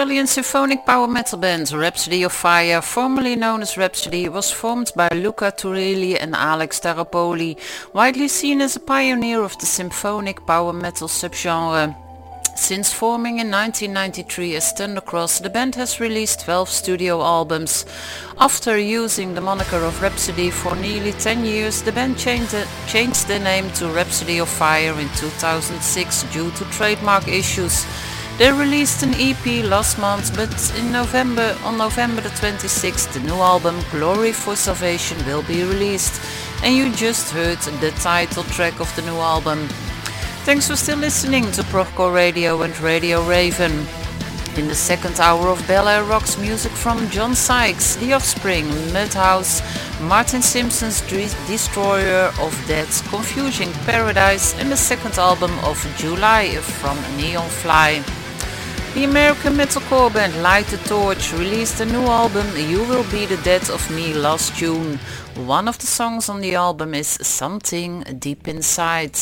Australian symphonic power metal band Rhapsody of Fire, formerly known as Rhapsody, was formed by Luca Turilli and Alex Staropoli, widely seen as a pioneer of the symphonic power metal subgenre. Since forming in 1993 as Thundercross, the band has released 12 studio albums. After using the moniker of Rhapsody for nearly 10 years, the band changed, the, changed their name to Rhapsody of Fire in 2006 due to trademark issues. They released an EP last month, but in November, on November the 26th, the new album Glory for Salvation will be released. And you just heard the title track of the new album. Thanks for still listening to Procore Radio and Radio Raven. In the second hour of Bel Air Rocks music from John Sykes, The Offspring, Madhouse, Martin Simpson's Destroyer of Death, Confusing Paradise and the second album of July from Neon Fly. The American metalcore band Light the Torch released a new album You Will Be the Death of Me last June. One of the songs on the album is Something Deep Inside.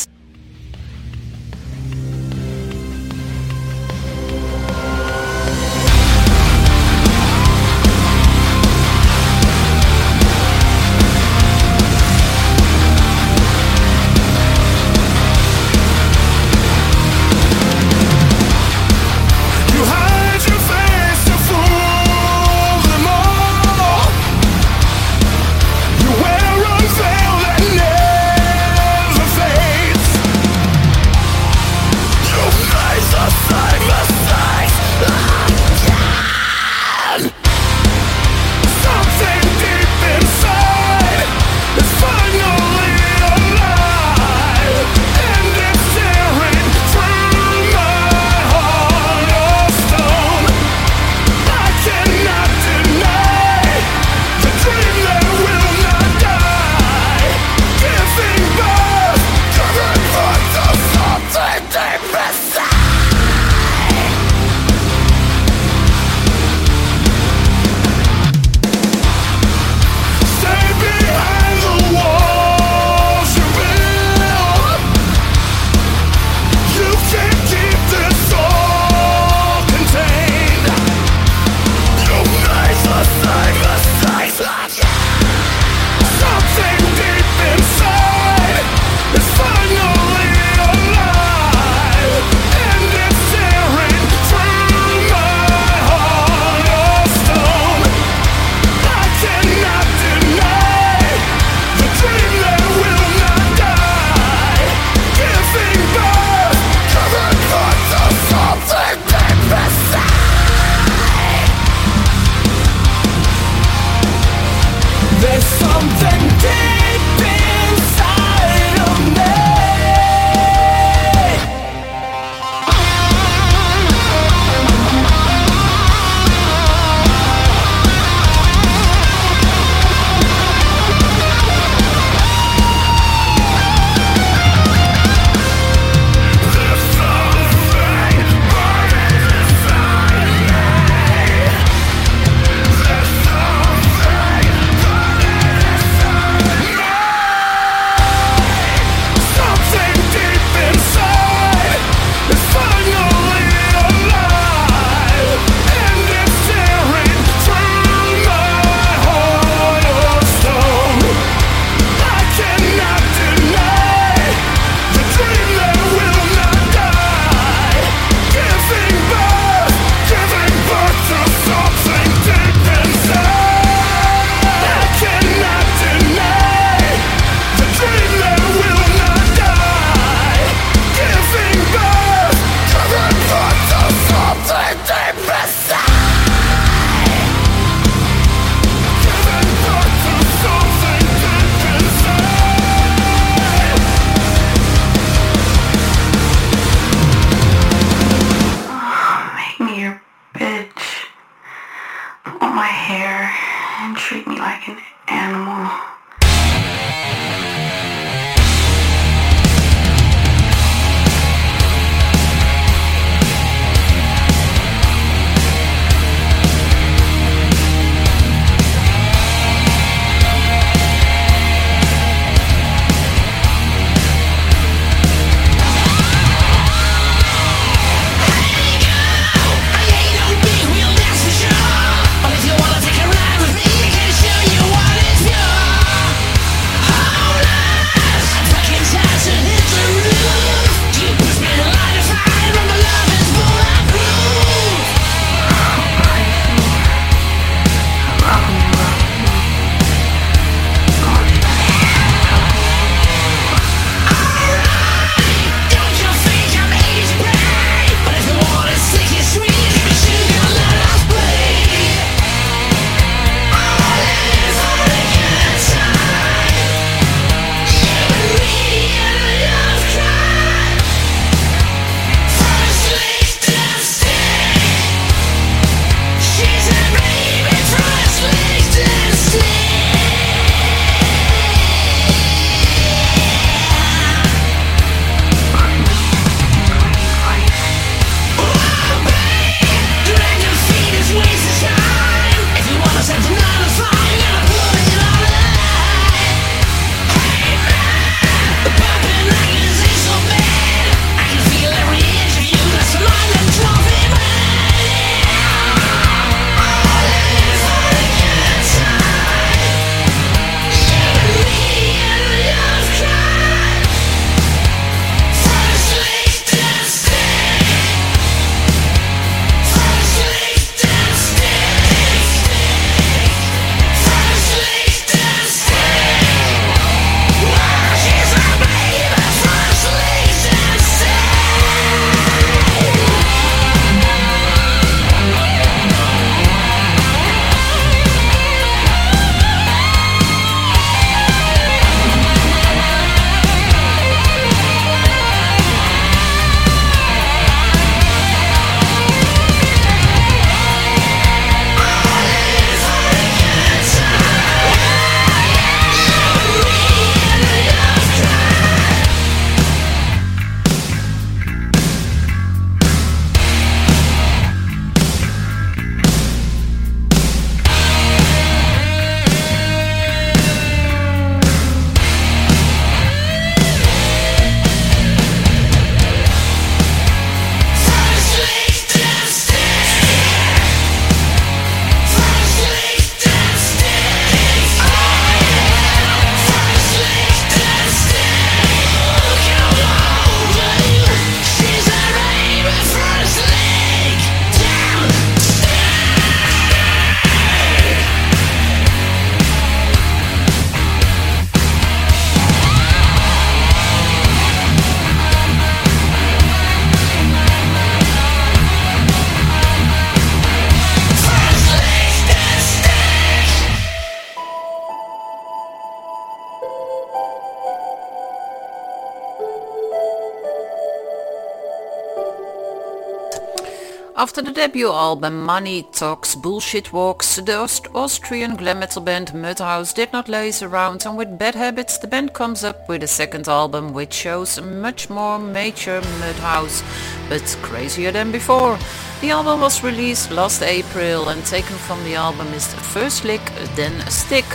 After the debut album Money Talks Bullshit Walks, the Austrian glam metal band Madhouse did not laze around and with Bad Habits the band comes up with a second album which shows much more mature Madhouse, but crazier than before. The album was released last April and taken from the album is first lick, then stick.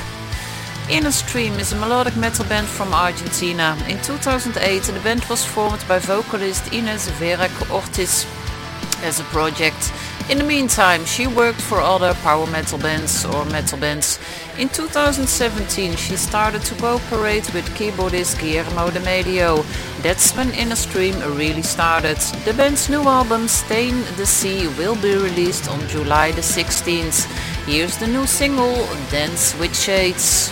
Inner Stream is a melodic metal band from Argentina. In 2008 the band was formed by vocalist Ines Vera Ortiz as a project. In the meantime, she worked for other power metal bands or metal bands. In 2017, she started to cooperate with keyboardist Guillermo de Medio. That's when Inner Stream really started. The band's new album, Stain the Sea, will be released on July the 16th. Here's the new single, Dance with Shades.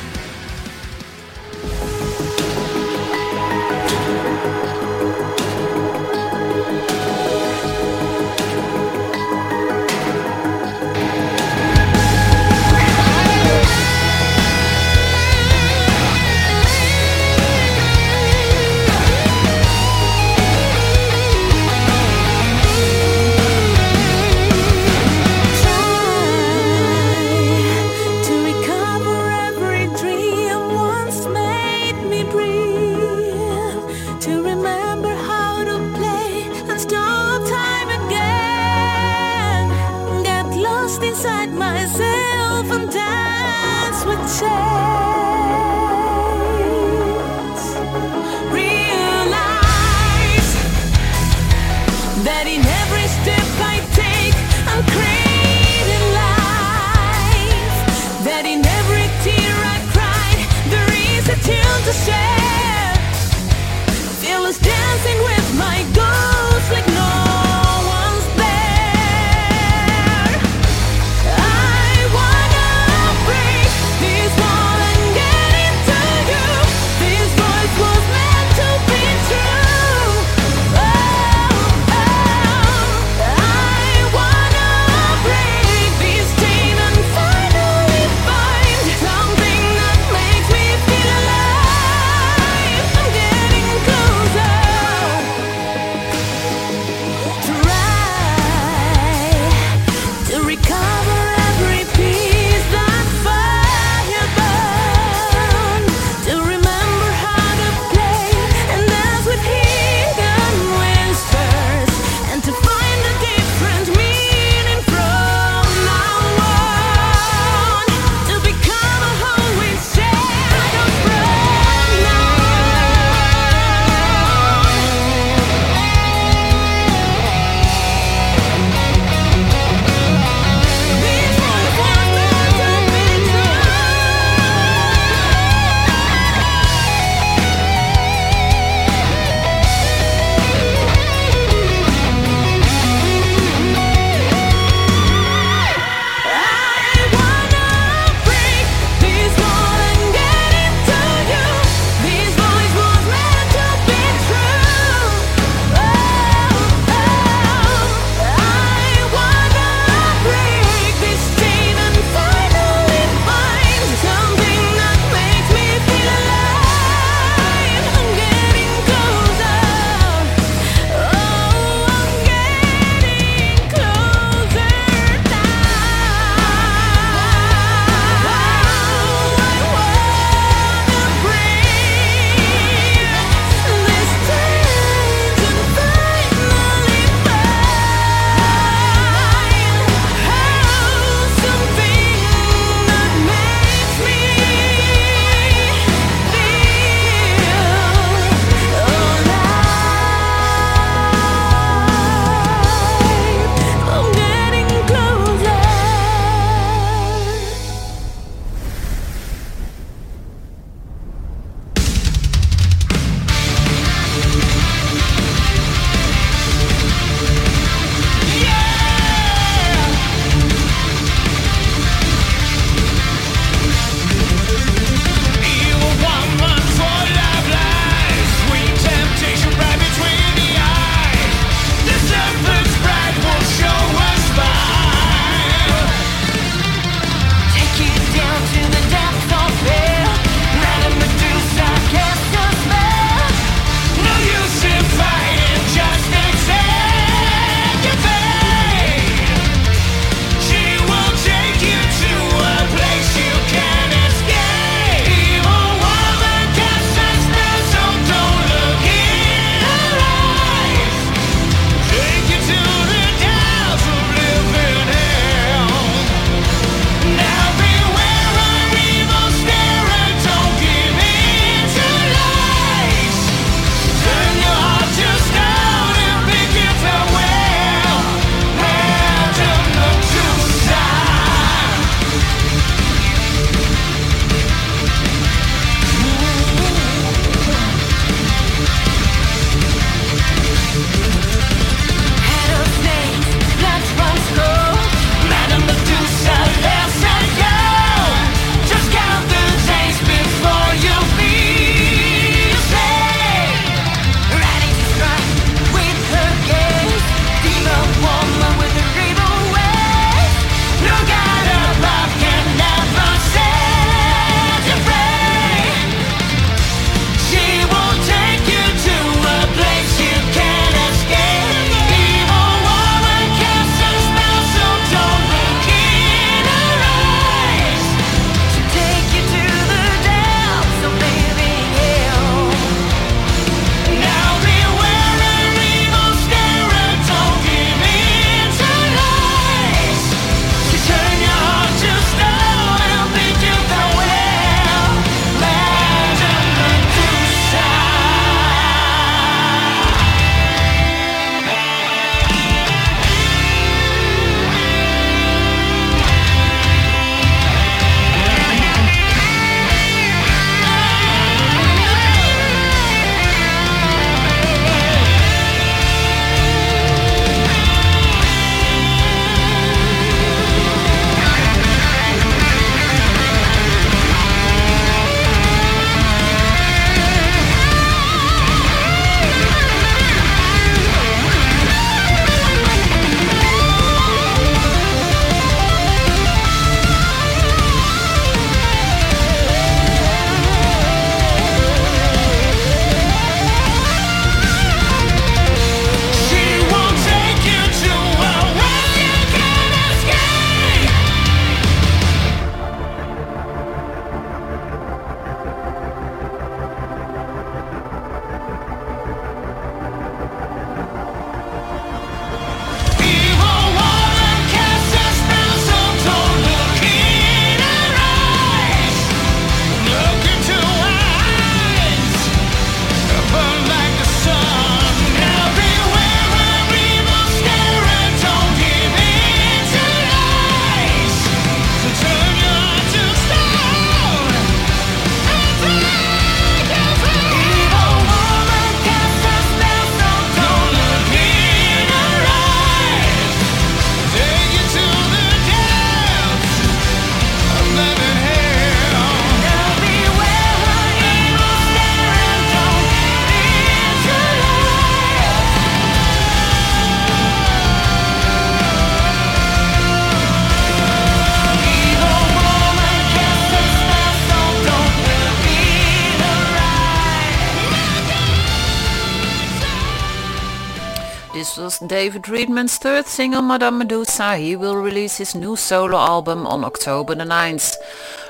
David Friedman's third single, Madame Medusa. He will release his new solo album on October the 9th.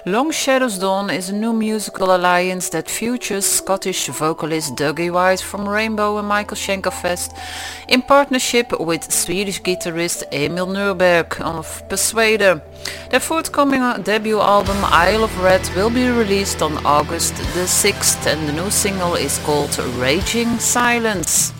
Long Shadows Dawn is a new musical alliance that features Scottish vocalist Dougie White from Rainbow and Michael Schenker in partnership with Swedish guitarist Emil Norberg of Persuader. Their forthcoming uh, debut album Isle of Red will be released on August the 6th and the new single is called Raging Silence.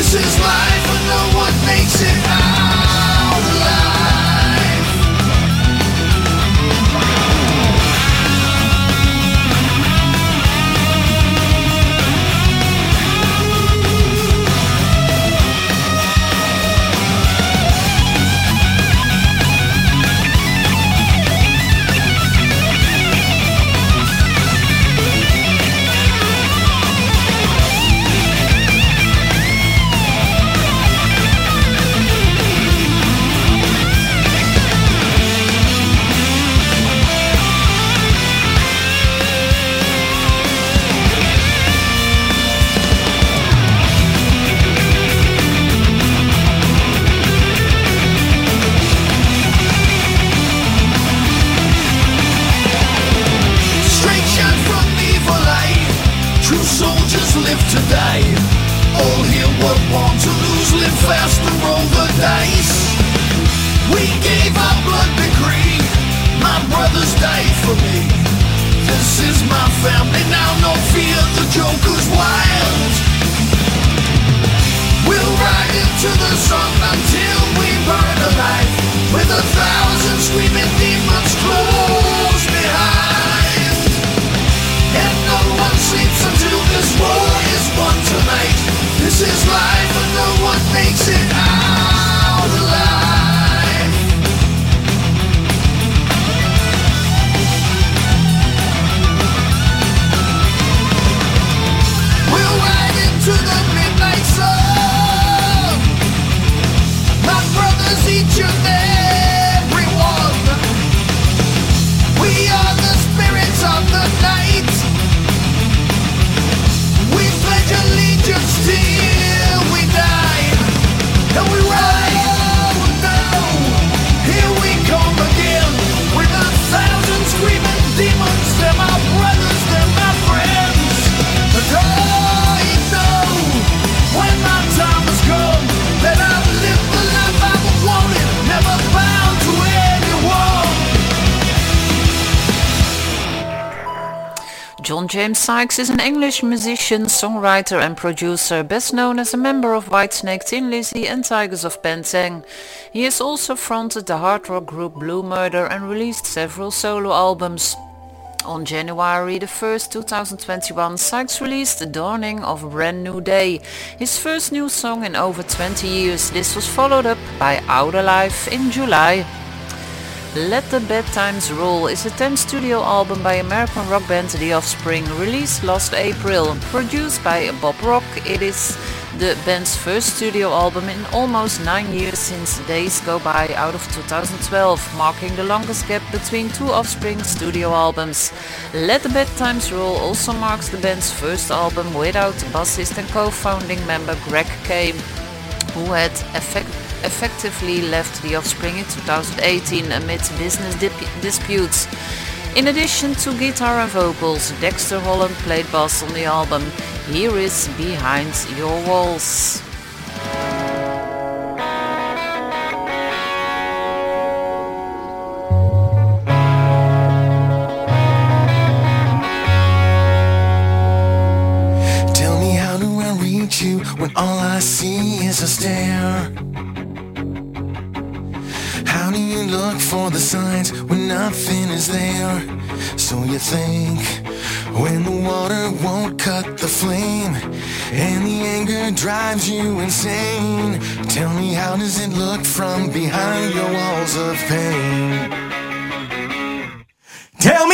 This is life and no one makes it out live to die. All here what want to lose, live fast and roll the dice. We gave our blood decree. My brothers died for me. This is my family now, no fear. The Joker's wild. We'll ride into the sun until we burn alive. With a thousand screaming demons close this war is won tonight. This is life and no one makes it out John James Sykes is an English musician, songwriter and producer, best known as a member of Whitesnake, Thin Lizzy and Tygers of Pan Tang. He has also fronted the hard rock group Blue Murder and released several solo albums. On January the 1st, 2021, Sykes released The Dawning of a Brand New Day, his first new song in over 20 years. This was followed up by Outer Life in July. Let the Bad Times Roll is a 10th studio album by American rock band The Offspring, released last April. Produced by Bob Rock, it is the band's first studio album in almost 9 years since Days Go By out of 2012, marking the longest gap between two Offspring studio albums. Let the Bad Times Roll also marks the band's first album without bassist and co-founding member Greg Kay, who had effect effectively left The Offspring in 2018 amid business disputes. In addition to guitar and vocals, Dexter Holland played bass on the album. Here is Behind Your Walls. Tell me how do I reach you when all I see is a stare? For the signs when nothing is there? So you think when the water won't cut the flame and the anger drives you insane? Tell me how does it look from behind your walls of pain? Tell me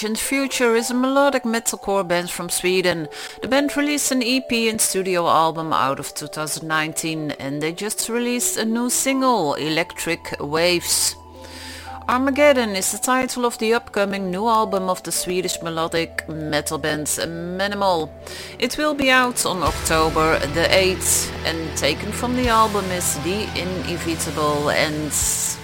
Diligent Future is a melodic metalcore band from Sweden. The band released an EP and studio album out of 2019 and they just released a new single, Electric Waves. Armageddon is the title of the upcoming new album of the Swedish melodic metal band Manimal. It will be out on October the 8th and taken from the album is The Inevitable Ends.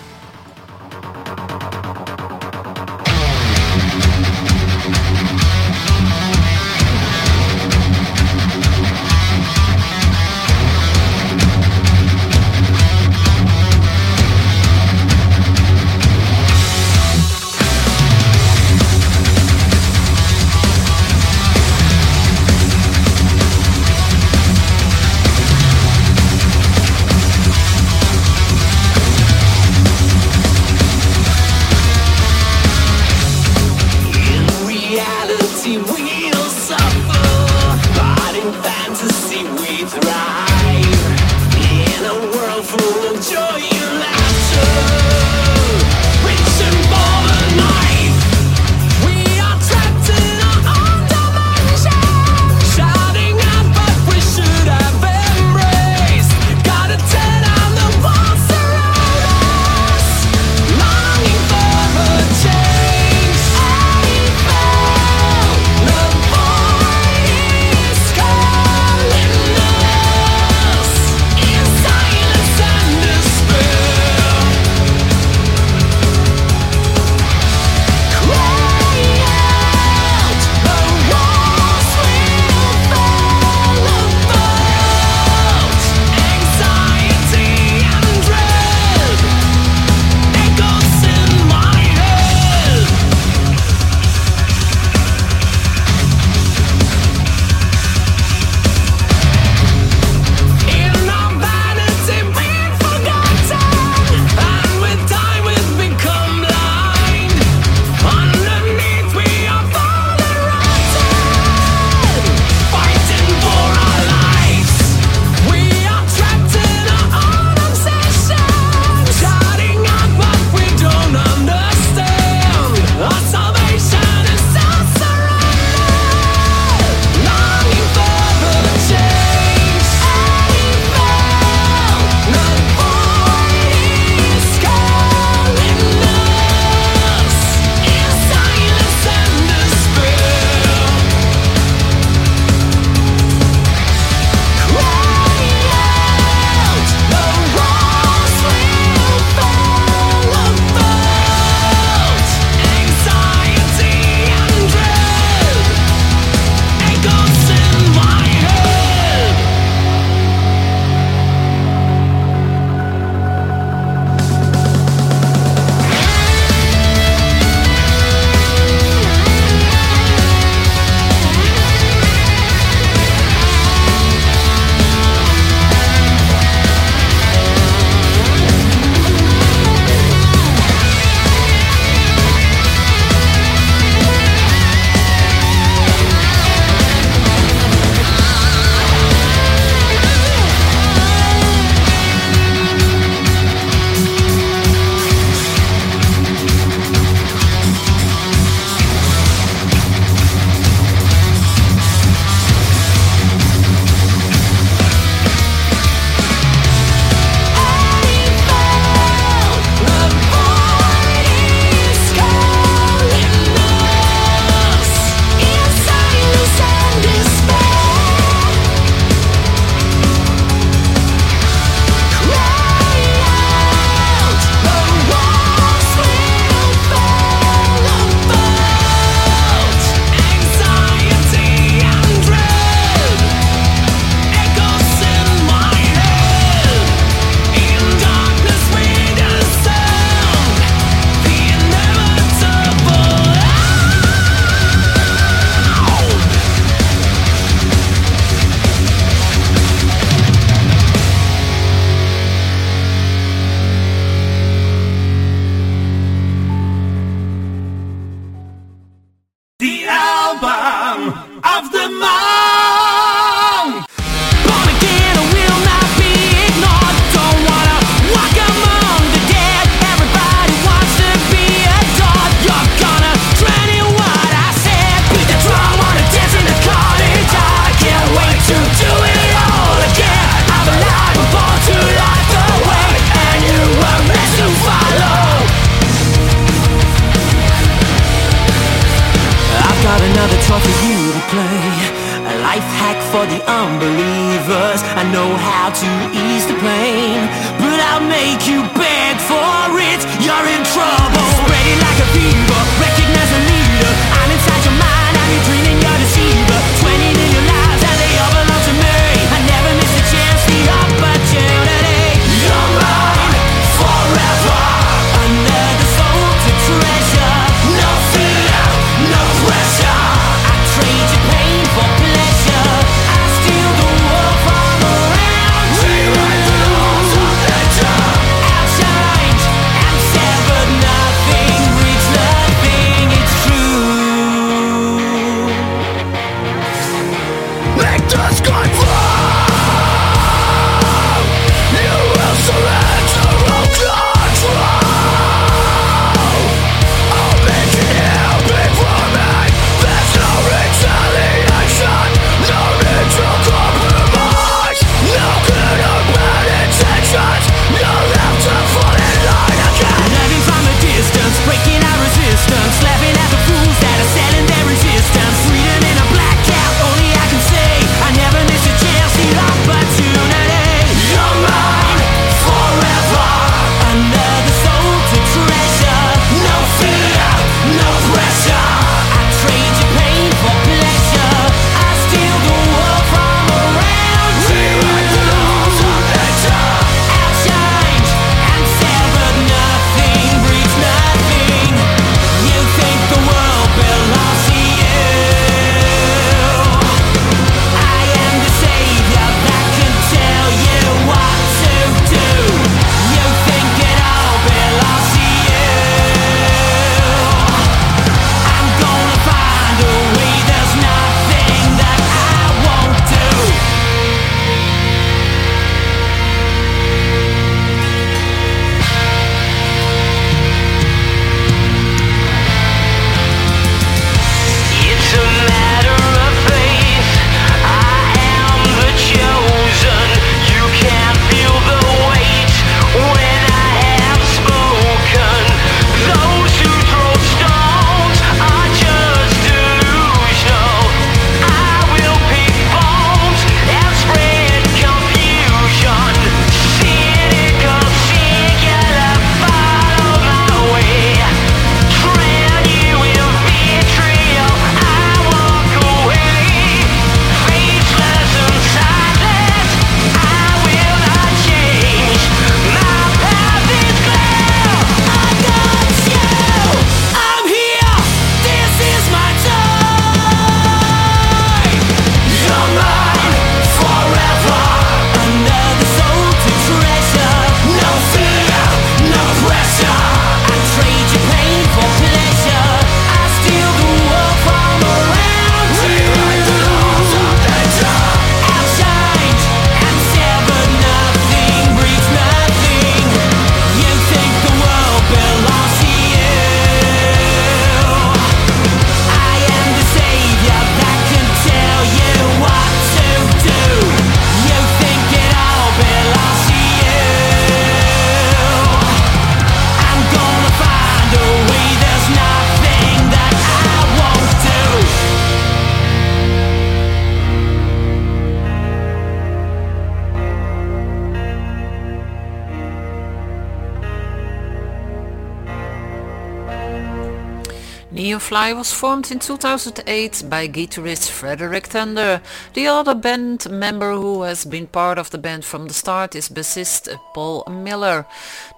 Neonfly was formed in 2008 by guitarist Frederick Thunder. The other band member who has been part of the band from the start is bassist Paul Miller.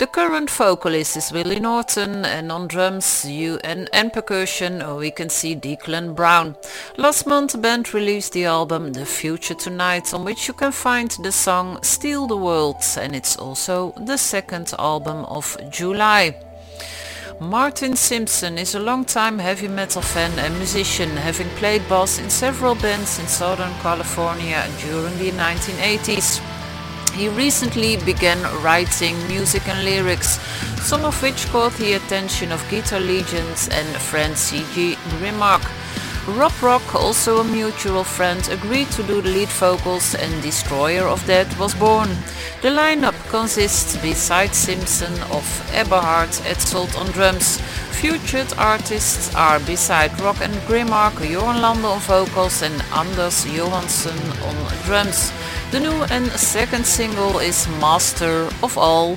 The current vocalist is Willie Norton and on drums you, and, and percussion we can see Declan Brown. Last month the band released the album The Future Tonight on which you can find the song Steal the World and it's also the second album of July. Martin Simpson is a long-time heavy metal fan and musician, having played bass in several bands in Southern California during the 1980s. He recently began writing music and lyrics, some of which caught the attention of guitar legends and friend C.G. Grimmark. Rob Rock, also a mutual friend, agreed to do the lead vocals and Destroyer of Death was born. The lineup consists, besides Simpson, of Eberhard Etzold on drums. Featured artists are, beside Rock and Grimmark, Johan Lande on vocals and Anders Johansson on drums. The new and second single is Master of All.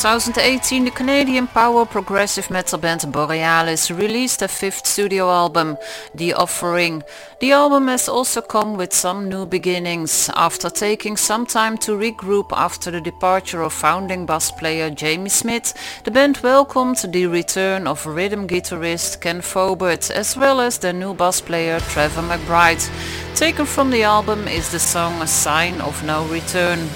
2018, the Canadian power progressive metal band Borealis released their fifth studio album, The Offering. The album has also come with some new beginnings. After taking some time to regroup after the departure of founding bass player Jamie Smith, the band welcomed the return of rhythm guitarist Ken Fobert as well as their new bass player Trevor McBride. Taken from the album is the song A Sign of No Return.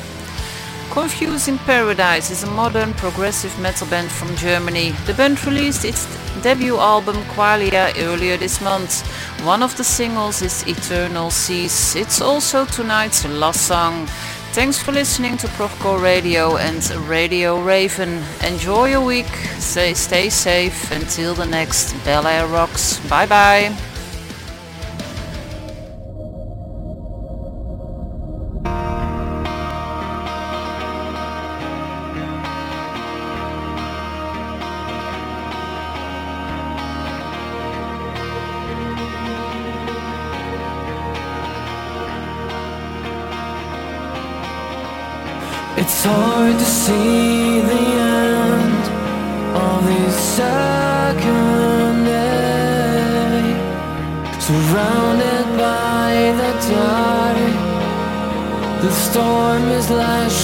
Confusing Paradise is a modern progressive metal band from Germany. The band released its debut album Qualia earlier this month. One of the singles is Eternal Seas. It's also tonight's last song. Thanks for listening to Procore Radio and Radio Raven. Enjoy your week. Stay, stay safe until the next Bel Air Rocks. Bye bye. It's hard to see the end of this second day. Surrounded by the dark The storm is lashing